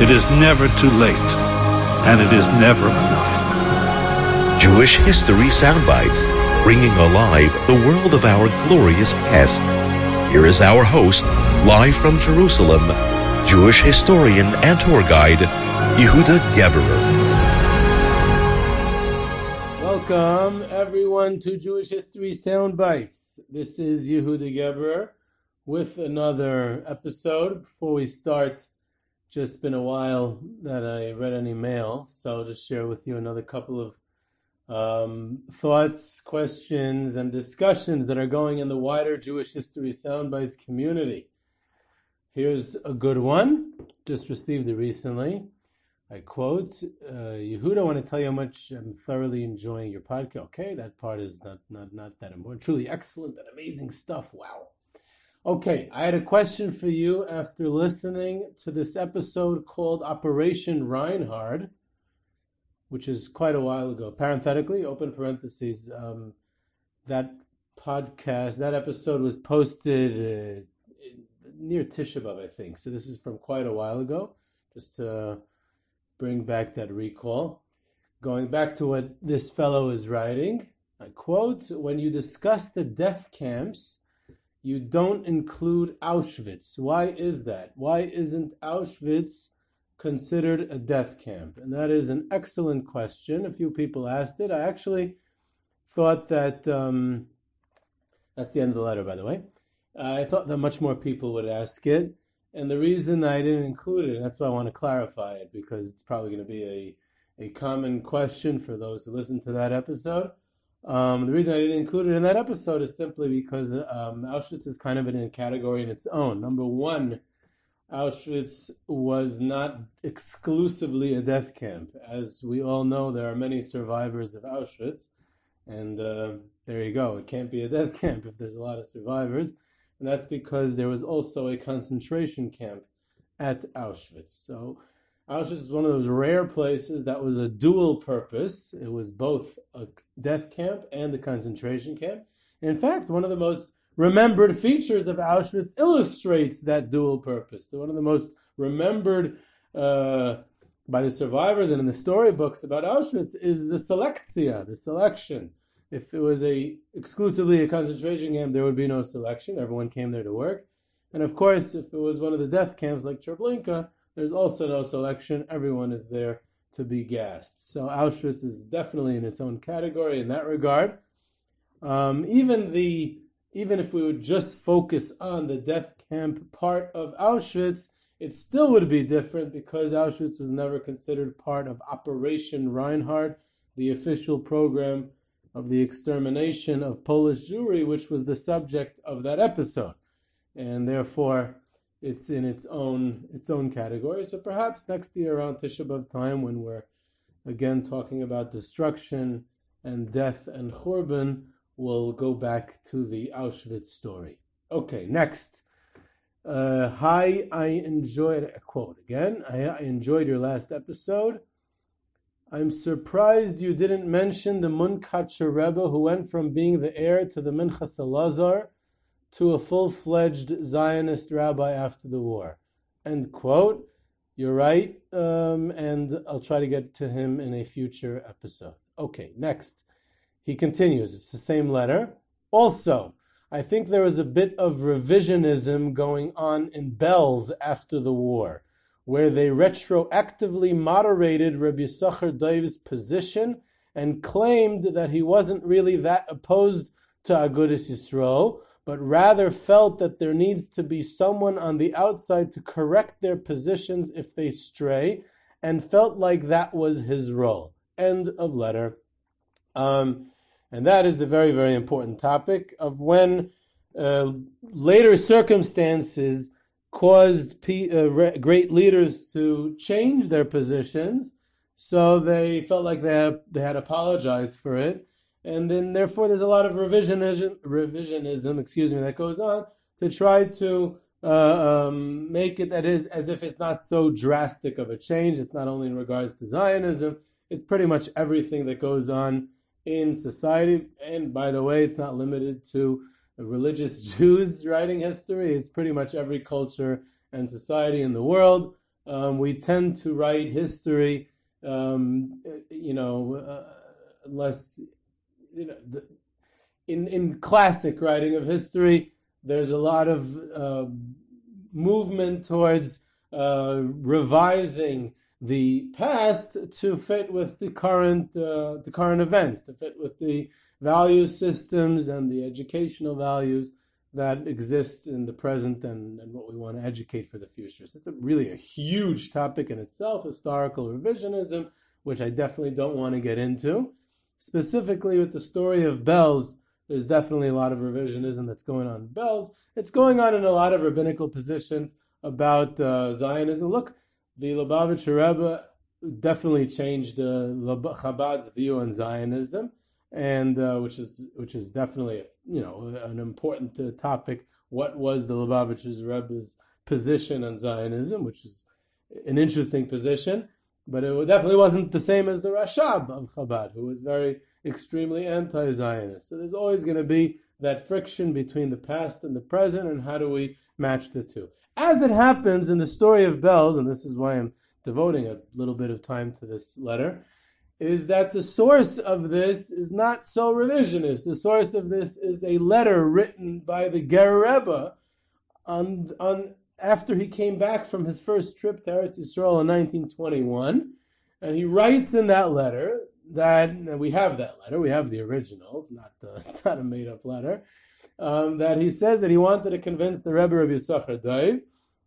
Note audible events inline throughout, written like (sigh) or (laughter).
It is never too late. And it is never enough. Jewish History Soundbites, bringing alive the world of our glorious past. Here is our host, live from Jerusalem, Jewish historian and tour guide, Yehuda Geberer. Welcome, everyone, to Jewish History Soundbites. This is Yehuda Geberer with another episode. Before we start, just been a while that I read any mail, so I'll just share with you another couple of um, thoughts, questions, and discussions that are going in the wider Jewish History Soundbites community. Here's a good one, just received it recently. I quote, uh, Yehuda, I want to tell you how much I'm thoroughly enjoying your podcast. Okay, that part is not, not, not that important. Truly excellent and amazing stuff. Wow. Okay, I had a question for you after listening to this episode called Operation Reinhard, which is quite a while ago. Parenthetically, open parentheses, um, that podcast, that episode was posted uh, near Tisha B'Av, I think. So this is from quite a while ago, just to bring back that recall. Going back to what this fellow is writing, I quote, when you discuss the death camps, you don't include Auschwitz. Why is that? Why isn't Auschwitz considered a death camp? And that is an excellent question. A few people asked it. I actually thought that um, that's the end of the letter, by the way. Uh, I thought that much more people would ask it. And the reason I didn't include it, and that's why I want to clarify it, because it's probably going to be a, a common question for those who listen to that episode. Um, the reason I didn't include it in that episode is simply because um, Auschwitz is kind of in a category in its own. Number one, Auschwitz was not exclusively a death camp. As we all know, there are many survivors of Auschwitz, and uh, there you go. It can't be a death (laughs) camp if there's a lot of survivors, and that's because there was also a concentration camp at Auschwitz. So Auschwitz is one of those rare places that was a dual purpose. It was both a death camp and a concentration camp. In fact, one of the most remembered features of Auschwitz illustrates that dual purpose. One of the most remembered uh, by the survivors and in the storybooks about Auschwitz is the selectia, the selection. If it was a exclusively a concentration camp, there would be no selection. Everyone came there to work. And of course, if it was one of the death camps like Treblinka, there's also no selection. Everyone is there to be gassed. So Auschwitz is definitely in its own category in that regard. Um, even the even if we would just focus on the death camp part of Auschwitz, it still would be different because Auschwitz was never considered part of Operation Reinhard, the official program of the extermination of Polish Jewry, which was the subject of that episode. And therefore, it's in its own its own category. So perhaps next year around Tisha B'av time, when we're again talking about destruction and death and Churban, we'll go back to the Auschwitz story. Okay, next. Uh, hi, I enjoyed a quote again. I, I enjoyed your last episode. I'm surprised you didn't mention the Munkacher Rebbe who went from being the heir to the Minchas Elazar to a full fledged Zionist rabbi after the war. End quote. You're right, um, and I'll try to get to him in a future episode. Okay, next. He continues, it's the same letter. Also, I think there was a bit of revisionism going on in Belz after the war. where they retroactively moderated Rabbi Yisachar Doiv's position and claimed that he wasn't really that opposed to Agudas Yisrael, but rather felt that there needs to be someone on the outside to correct their positions if they stray, and felt like that was his role. End of letter. Um, and that is a very, very important topic of when uh, later circumstances caused P, uh, re- great leaders to change their positions, so they felt like they they had apologized for it, and then therefore there's a lot of revisionism, revisionism, excuse me, that goes on to try to uh, um, make it that is as if it's not so drastic of a change. It's not only in regards to Zionism; it's pretty much everything that goes on in society. And by the way, it's not limited to religious (laughs) Jews writing history. It's pretty much every culture and society in the world. Um, we tend to write history, um, you know, uh, you know, the, in in classic writing of history, there's a lot of uh, movement towards uh, revising the past to fit with the current uh, the current events, to fit with the value systems and the educational values that exist in the present and, and what we want to educate for the future. So it's a, really a huge topic in itself, historical revisionism, which I definitely don't want to get into. Specifically with the story of Belz, there's definitely a lot of revisionism that's going on in Belz. It's going on in a lot of rabbinical positions about uh, Zionism. Look, the Lubavitcher Rebbe definitely changed uh, Chabad's view on Zionism and uh, which is which is definitely you know an important uh, topic. What was the Lubavitcher's Rebbe's position on Zionism, which is an interesting position, but it definitely wasn't the same as the Rashab of Chabad, who was very extremely anti-Zionist. So there's always going to be that friction between the past and the present, and how do we match the two? As it happens in the story of Belz, and this is why I'm devoting a little bit of time to this letter is that the source of this is not so revisionist. The source of this is a letter written by the Ger Rebbe on, on, after he came back from his first trip to Eretz Yisrael in 1921. And he writes in that letter that, we have that letter, we have the original, it's not, uh, (laughs) it's not a made up letter, um, that he says that he wanted to convince the Rebbe of Yisachar Daiv,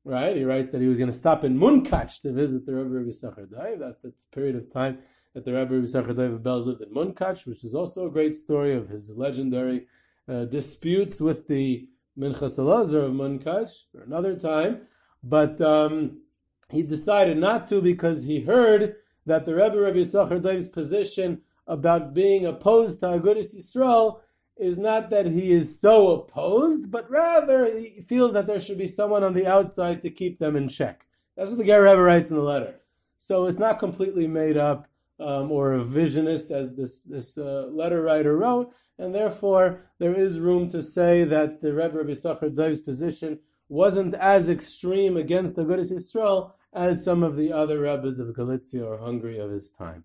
right? He writes that he was going to stop in Munkach to visit the Rebbe of Yisachar Daiv. That's the period of time that the Rebbe Yisachar Dov Belz lived in Munkach, which is also a great story of his legendary uh, disputes with the Minchas Elazar of Munkach for another time. But um, he decided not to because he heard that the Rebbe Rebbe Yisachar Dov's position about being opposed to Agudas Yisrael is not that he is so opposed, but rather he feels that there should be someone on the outside to keep them in check. That's what the Ger Rebbe writes in the letter. So it's not completely made up um, or a visionist, as this this uh, letter writer wrote, and therefore there is room to say that the Rebbe Rabbi Sachar Dov's position wasn't as extreme against the Agudas Yisrael as some of the other Rebbes of Galicia or Hungary of his time.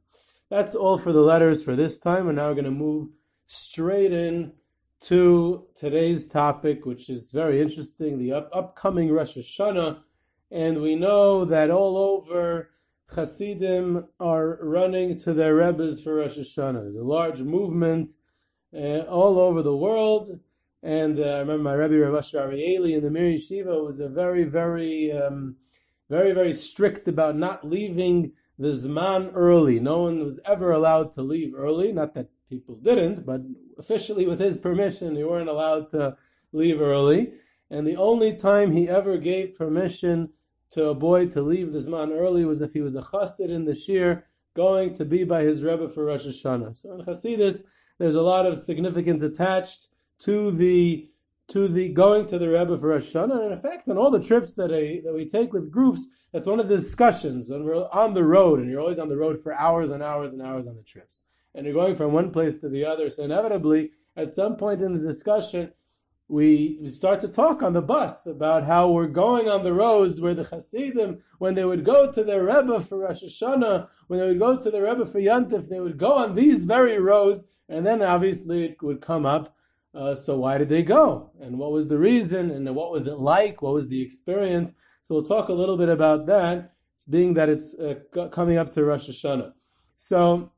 That's all for the letters for this time, and now we're going to move straight in to today's topic, which is very interesting, the up- upcoming Rosh Hashanah. And we know that all over Hasidim are running to their Rebbe's for Rosh Hashanah. There's a large movement uh, all over the world. And uh, I remember my Rebbe Rav Arieli in the Mir Yeshiva was a very, very, um, very, very strict about not leaving the Zman early. No one was ever allowed to leave early. Not that people didn't, but officially with his permission, they weren't allowed to leave early. And the only time he ever gave permission to a boy to leave the Zman early was if he was a chassid in the shir going to be by his Rebbe for Rosh Hashanah. So in Hasidus, there's a lot of significance attached to the to the going to the Rebbe for Rosh Hashanah. And in fact, on all the trips that, I, that we take with groups, that's one of the discussions when we're on the road, and you're always on the road for hours and hours and hours on the trips. And you're going from one place to the other. So inevitably, at some point in the discussion, we start to talk on the bus about how we're going on the roads where the Hasidim, when they would go to their Rebbe for Rosh Hashanah, when they would go to the Rebbe for Yantif, they would go on these very roads, and then obviously it would come up. Uh, so why did they go? And what was the reason? And what was it like? What was the experience? So we'll talk a little bit about that being that it's uh, coming up to Rosh Hashanah. So,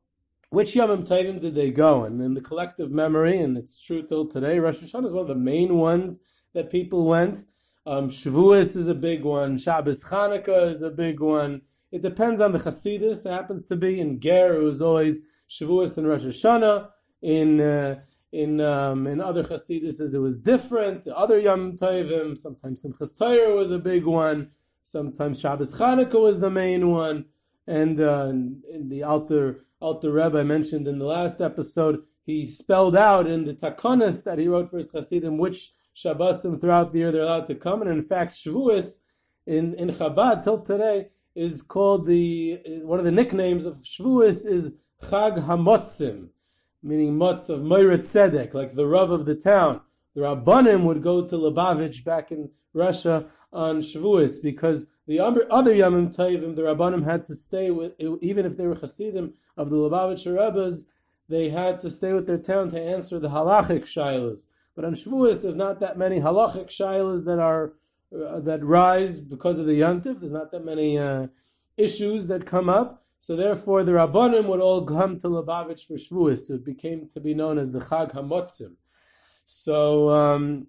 which Yomim Tovim did they go? And in the collective memory, and it's true till today, Rosh Hashanah is one of the main ones that people went. Um, Shavuos is a big one. Shabbos Chanukah is a big one. It depends on the Hasidus. It happens to be in Ger, it was always Shavuos and Rosh Hashanah. In uh, in um, in other Hasidus, it was different. Other Yom Tovim, sometimes Simchas Torah was a big one. Sometimes Shabbos Chanukah was the main one. And uh, the Alter Alter Rebbe I mentioned in the last episode, he spelled out in the Takonis that he wrote for his Hasidim which Shabbosim throughout the year they're allowed to come. And in fact, Shavuos in, in Chabad till today is called the, one of the nicknames of Shavuos is Chag Hamotzim, meaning motz of Moirat Tzedek, like the Rav of the town. The Rabbanim would go to Lubavitch back in Russia on Shavuos because the other Yamim Tovim, the Rabbanim had to stay with, even if they were Hasidim of the Lubavitcher Rebbes, they had to stay with their town to answer the halachic shilas. But on Shavuos, there's not that many halachic shilas that are uh, that rise because of the yantiv. There's not that many uh, issues that come up. So therefore, the rabbanim would all come to Lubavitch for Shavuos. So it became to be known as the Chag Hamotzim. So um,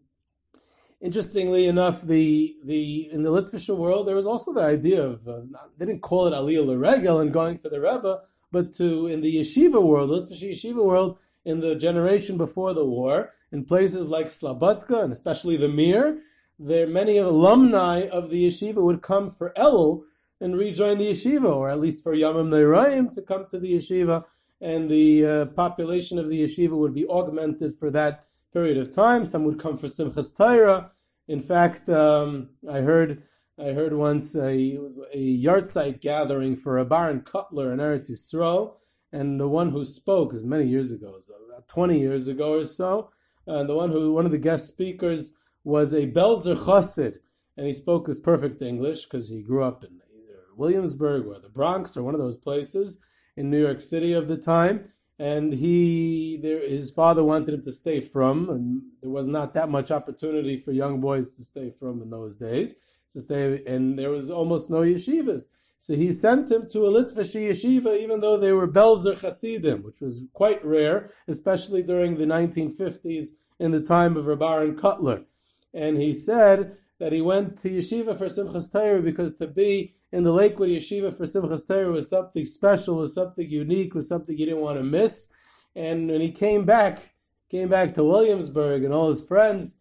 interestingly enough, the the in the Litvisher world, there was also the idea of uh, they didn't call it Aliyah L'Regel and going to the Rebbe, but to in the yeshiva world, Litvisher yeshiva world, in the generation before the war, in places like Slabodka and especially the Mir, there many alumni of the yeshiva would come for Elul and rejoin the yeshiva, or at least for Yamim Neiraim to come to the yeshiva, and the uh, population of the yeshiva would be augmented for that period of time. Some would come for Simchas Torah. In fact, um, I heard I heard once a, it was a yahrzeit gathering for Reb Aharon Kotler in Eretz Yisrael, and the one who spoke is many years ago, so about 20 years ago or so, and the one who one of the guest speakers was a Belzer Chassid, and he spoke his perfect English because he grew up in Williamsburg or the Bronx or one of those places in New York City of the time. And he, there, his father wanted him to stay from, and there was not that much opportunity for young boys to stay from in those days. To stay, and there was almost no yeshivas. So he sent him to a Litvish yeshiva, even though they were Belzer Hasidim, which was quite rare, especially during the 1950s in the time of Reb Aharon Kotler And he said that he went to yeshiva for Simchas Torah because to be in the Lakewood yeshiva for Simchas Torah was something special, was something unique, was something you didn't want to miss. And when he came back, came back to Williamsburg and all his friends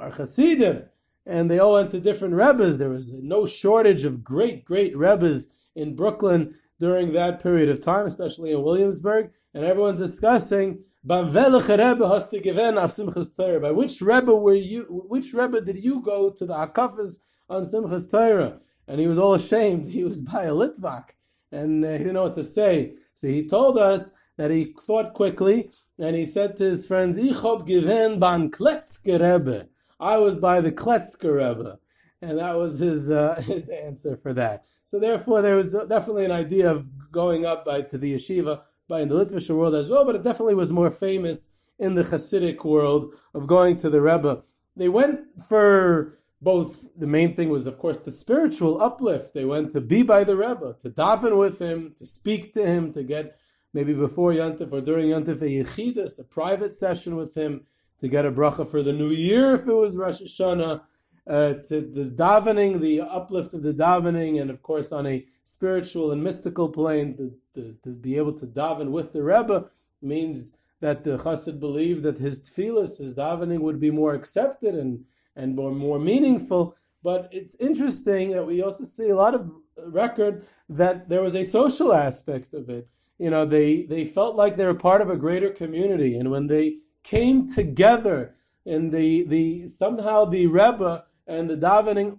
are Hasidim, and they all went to different rebbes. There was no shortage of great, great rebbes in Brooklyn during that period of time, especially in Williamsburg, and everyone's discussing by which Rebbe were you? Which Rebbe did you go to the Akafas on Simchas Torah? And he was all ashamed. (laughs) He was by a Litvak, and uh, he didn't know what to say. So he told us that he thought quickly, and he said to his friends, "Ich hab ban Rebbe." I was by the Kletzke Rebbe, and that was his uh, (laughs) his answer for that. So therefore, there was definitely an idea of going up by to the yeshiva by in the Litvish world as well, but it definitely was more famous in the Hasidic world of going to the Rebbe. They went for both, the main thing was, of course, the spiritual uplift. They went to be by the Rebbe, to daven with him, to speak to him, to get maybe before Yantif or during Yantif a yechidus, a private session with him, to get a bracha for the new year if it was Rosh Hashanah, uh, to the davening, the uplift of the davening, and of course on a spiritual and mystical plane, to, to, to be able to daven with the Rebbe means that the chassid believed that his tefillas, his davening would be more accepted and, and more, more meaningful. But it's interesting that we also see a lot of record that there was a social aspect of it. You know, they, they felt like they were part of a greater community. And when they came together and the, the, somehow the Rebbe and the davening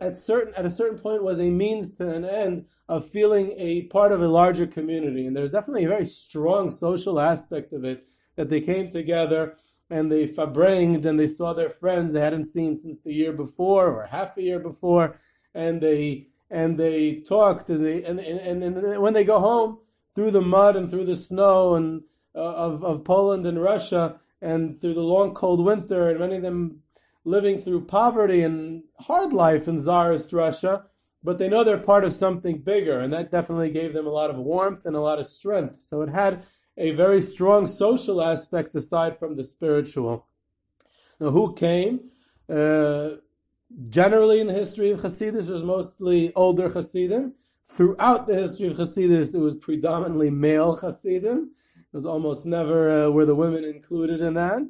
at certain at a certain point was a means to an end of feeling a part of a larger community. And there's definitely a very strong social aspect of it that they came together and they farbrenged and they saw their friends they hadn't seen since the year before or half a year before, and they and they talked and they and and, and, when they go home through the mud and through the snow and uh, of of Poland and Russia and through the long cold winter and many of them living through poverty and hard life in Tsarist Russia, but they know they're part of something bigger, and that definitely gave them a lot of warmth and a lot of strength. So it had a very strong social aspect aside from the spiritual. Now, who came? Uh, generally, in the history of Hasidus, it was mostly older Hasidim. Throughout the history of Hasidus, it was predominantly male Hasidim. It was almost never uh, were the women included in that.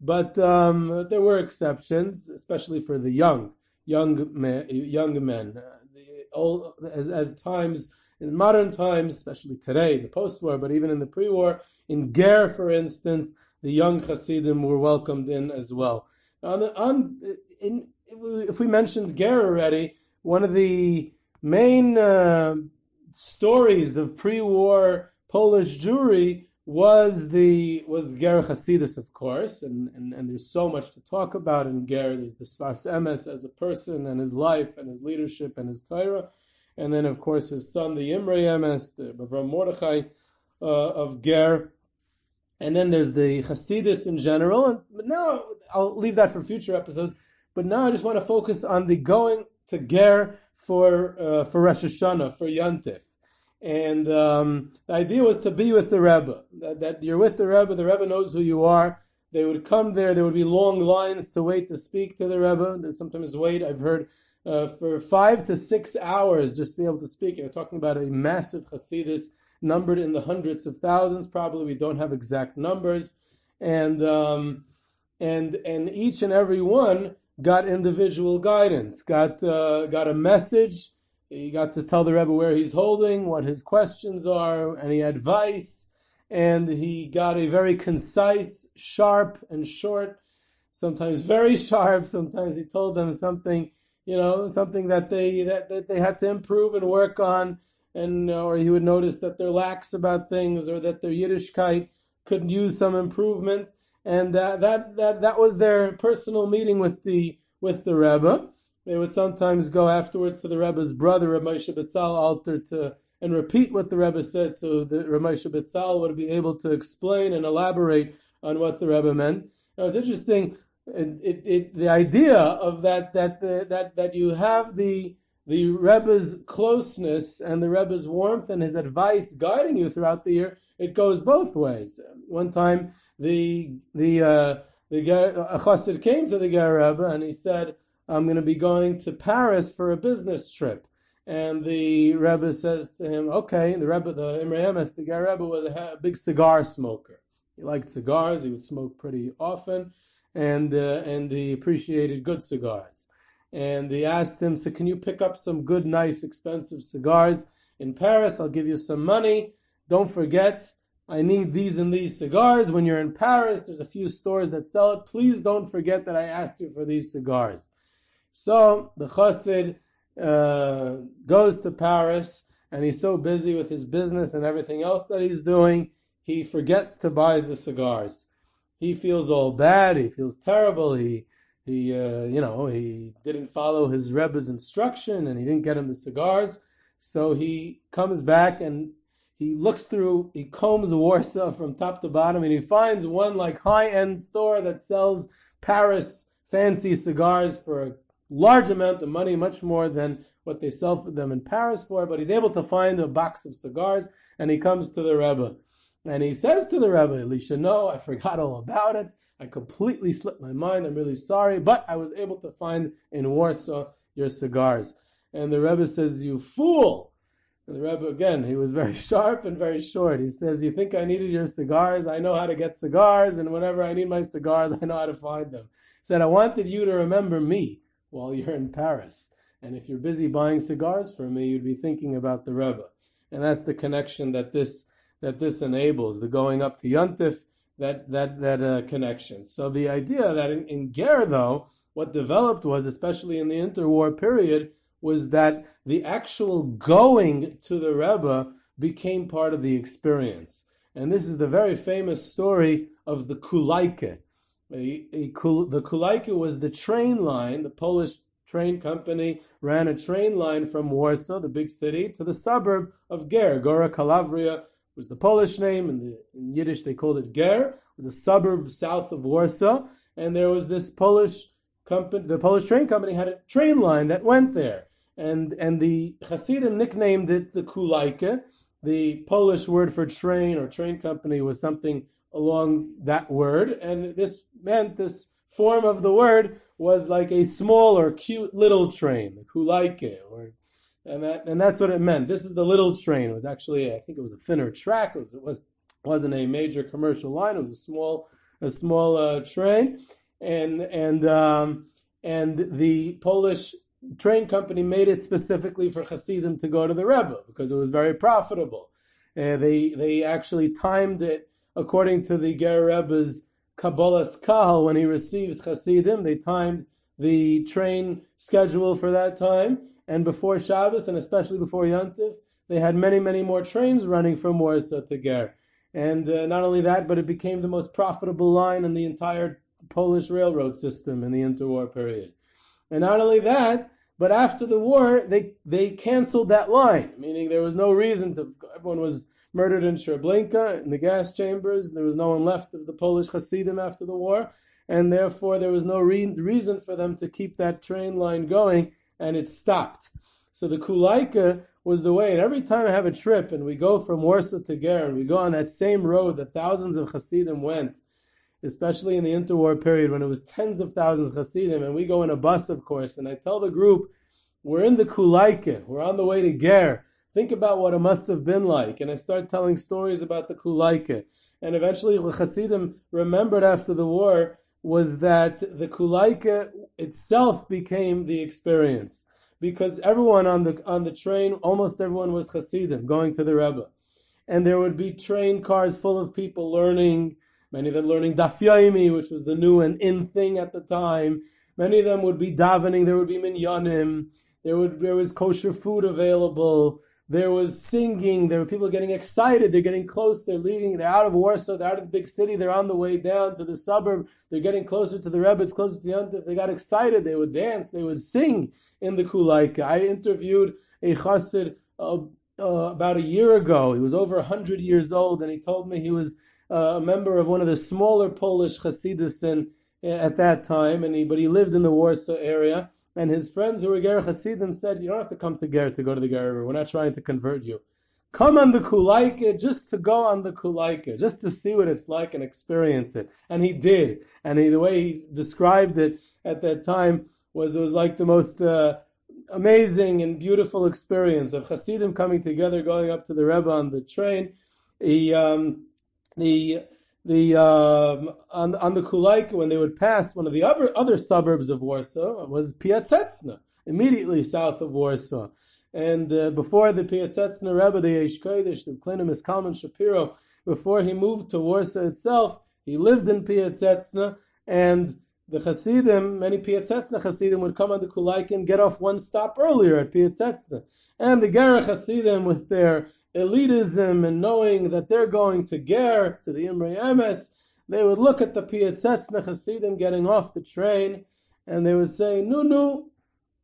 But um, there were exceptions, especially for the young, young men. Young men. Uh, the old, as, as times in modern times, especially today, the post-war, but even in the pre-war, in Ger, for instance, the young Hasidim were welcomed in as well. On, the, on in, if we mentioned Ger already, one of the main uh, stories of pre-war Polish Jewry was the was Ger Hasidus, of course, and, and, and there's so much to talk about in Ger. There's the Sfas Emes as a person and his life and his leadership and his Torah, and then of course his son, the Imre Emes, the Reb Avraham Mordechai uh, of Ger, and then there's the Hasidus in general. And but now I'll leave that for future episodes. But now I just want to focus on the going to Ger for uh, for Rosh Hashanah for Yantif. And um, the idea was to be with the Rebbe, that, that you're with the Rebbe, the Rebbe knows who you are. They would come there, there would be long lines to wait to speak to the Rebbe. They sometimes wait, I've heard, uh, for five to six hours just to be able to speak. You're talking about a massive Hasidus numbered in the hundreds of thousands. Probably we don't have exact numbers. And, um, and, and each and every one got individual guidance, got, uh, got a message he got to tell the Rebbe where he's holding, what his questions are, any advice, and he got a very concise, sharp, and short, sometimes very (laughs) sharp, sometimes he told them something, you know, something that they that, that they had to improve and work on, and or he would notice that they're lax about things or that their Yiddishkeit could use some improvement, and uh, that that that was their personal meeting with the with the Rebbe. They would sometimes go afterwards to the Rebbe's brother, Ramosha Betzal, Alter to and repeat what the Rebbe said, so that Reb Moshe Betzalel would be able to explain and elaborate on what the Rebbe meant. Now it's interesting. It, it, it, the idea of that that the, that that you have the the Rebbe's closeness and the Rebbe's warmth and his advice guiding you throughout the year, it goes both ways. One time, the the uh, the chassid came to the Ger Rebbe and he said, I'm going to be going to Paris for a business trip. And the Rebbe says to him, okay, And the Rebbe, the Imre the Ger Rebbe was a, a, big cigar smoker. He liked cigars, he would smoke pretty often, and, uh, and he appreciated good cigars. And he asked him, so can you pick up some good, nice, expensive cigars in Paris? I'll give you some money. Don't forget, I need these and these cigars. When you're in Paris, there's a few stores that sell it. Please don't forget that I asked you for these cigars. So the chassid uh, goes to Paris, and he's so busy with his business and everything else that he's doing, he forgets to buy the cigars. He feels all bad. He feels terrible. He he uh, you know he didn't follow his rebbe's instruction, and he didn't get him the cigars. So he comes back and he looks through, he combs Warsaw (laughs) from top to bottom, and he finds one like high end store that sells Paris fancy cigars for a large amount of money, much more than what they sell for them in Paris for, but he's able to find a box of cigars and he comes to the Rebbe. And he says to the Rebbe, Elisha, no, I forgot all about it. I completely slipped my mind. I'm really sorry, but I was able to find in Warsaw your cigars. And the Rebbe says, you fool! And the Rebbe, again, he was very (laughs) sharp and very short. He says, you think I needed your cigars? I know how to get cigars, and whenever I need my cigars, (laughs) I know how to find them. He said, I wanted you to remember me while you're in Paris. And if you're busy buying cigars for me, you'd be thinking about the Rebbe. And that's the connection that this that this enables, the going up to Yontif, that that that uh, connection. So the idea that in, in Ger, though, what developed was, especially in the interwar period, was that the actual going to the Rebbe became part of the experience. And this is the very famous story of the Kulaike. The Kulaika was the train line, the Polish train company ran a train line from Warsaw, the big city, to the suburb of Ger. Gora was the Polish name, and the, in Yiddish they called it Ger. It was a suburb south of Warsaw, and there was this Polish company, the Polish train company had a train line that went there. and and the Hasidim nicknamed it the Kulaike. The Polish word for train or train company was something along that word, and this meant this form of the word was like a small or cute little train, the Kulaike, or and that and that's what it meant. This is the little train. It was actually I think it was a thinner track. It was it was wasn't a major commercial line. It was a small a small uh, train, and and um, and the Polish train company made it specifically for Hasidim to go to the Rebbe because it was very profitable. Uh, they they actually timed it according to the Ger Rebbe's Kabbalas Kahal when he received Hasidim. They timed the train schedule for that time, and before Shabbos and especially before Yontif, they had many many more trains running from Warsaw to Ger. And uh, not only that, but it became the most profitable line in the entire Polish railroad system in the interwar period. And not only that, but after the war, they, they canceled that line, meaning there was no reason to, everyone was murdered in Treblinka, in the gas chambers. There was no one left of the Polish Hasidim after the war. And therefore, there was no re- reason for them to keep that train line going, and it stopped. So the Kulaika was the way. And every time I have a trip and we go from Warsaw to Ger and we go on that same road that thousands of Hasidim went, especially in the interwar period when it was tens of thousands of Hasidim, and we go in a bus, of course, and I tell the group, we're in the Kulaike, we're on the way to Ger. Think about what it must have been like. And I start telling stories about the Kulaike. And eventually, Hasidim remembered after the war was that the Kulaike itself became the experience. Because everyone on the on the train, almost everyone was Hasidim going to the Rebbe. And there would be train cars full of people learning Many of them learning Daf Yomi, which was the new and in thing at the time. Many of them would be davening. There would be minyanim. There would there was kosher food available. There was singing. There were people getting excited. They're getting close. They're leaving. They're out of Warsaw. They're out of the big city. They're on the way down to the suburb. They're getting closer to the Rebbe. It's closer to the Yontif. They got excited. They would dance. They would sing in the Kulaika. I interviewed a chassid uh, uh, about a year ago. He was over hundred years old, and he told me he was uh, a member of one of the smaller Polish Hasidisin at that time, and he, but he lived in the Warsaw area. And his friends who were Ger Hasidim said, "You don't have to come to Ger to go to the Ger Rebbe. We're not trying to convert you. Come on the Kulaike just to go on the Kulaike, just to see what it's like and experience it." And he did. And he, the way he described it at that time was it was like the most uh, amazing and beautiful experience of Hasidim coming together, going up to the Rebbe on the train. He um, the the um, on on the Kulaika when they would pass one of the other other suburbs of Warsaw was Piaseczna, immediately south of Warsaw. And uh, before the Piaseczna Rebbe, the Eish Kodesh, the Kalonymus Kalman Shapiro, before he moved to Warsaw itself, he lived in Piaseczna, and the Hasidim, many Piaseczna Hasidim would come on the Kulaika and get off one stop earlier at Piaseczna. And the Gerrer Hasidim with their elitism and knowing that they're going to Ger, to the Imre Emes, they would look at the Piatzetzna Hasidim getting off the train and they would say, No, no,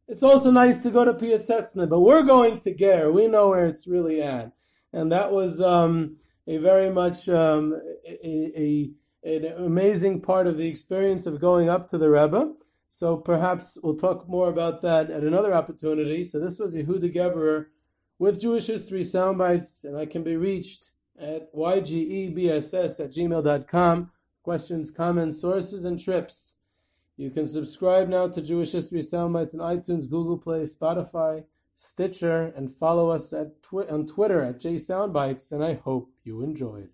it's also nice to go to Piatzetzna, but we're going to Ger. We know where it's really at. And that was um, a very much um, a, a, an amazing part of the experience of going up to the Rebbe. So perhaps we'll talk more about that at another opportunity. So this was Yehuda Geberer with Jewish History Soundbites, and I can be reached at ygebss at gmail.com. Questions, comments, sources, and trips. You can subscribe now to Jewish History Soundbites on iTunes, Google Play, Spotify, Stitcher, and follow us at twi- on Twitter at JSoundbites, and I hope you enjoyed.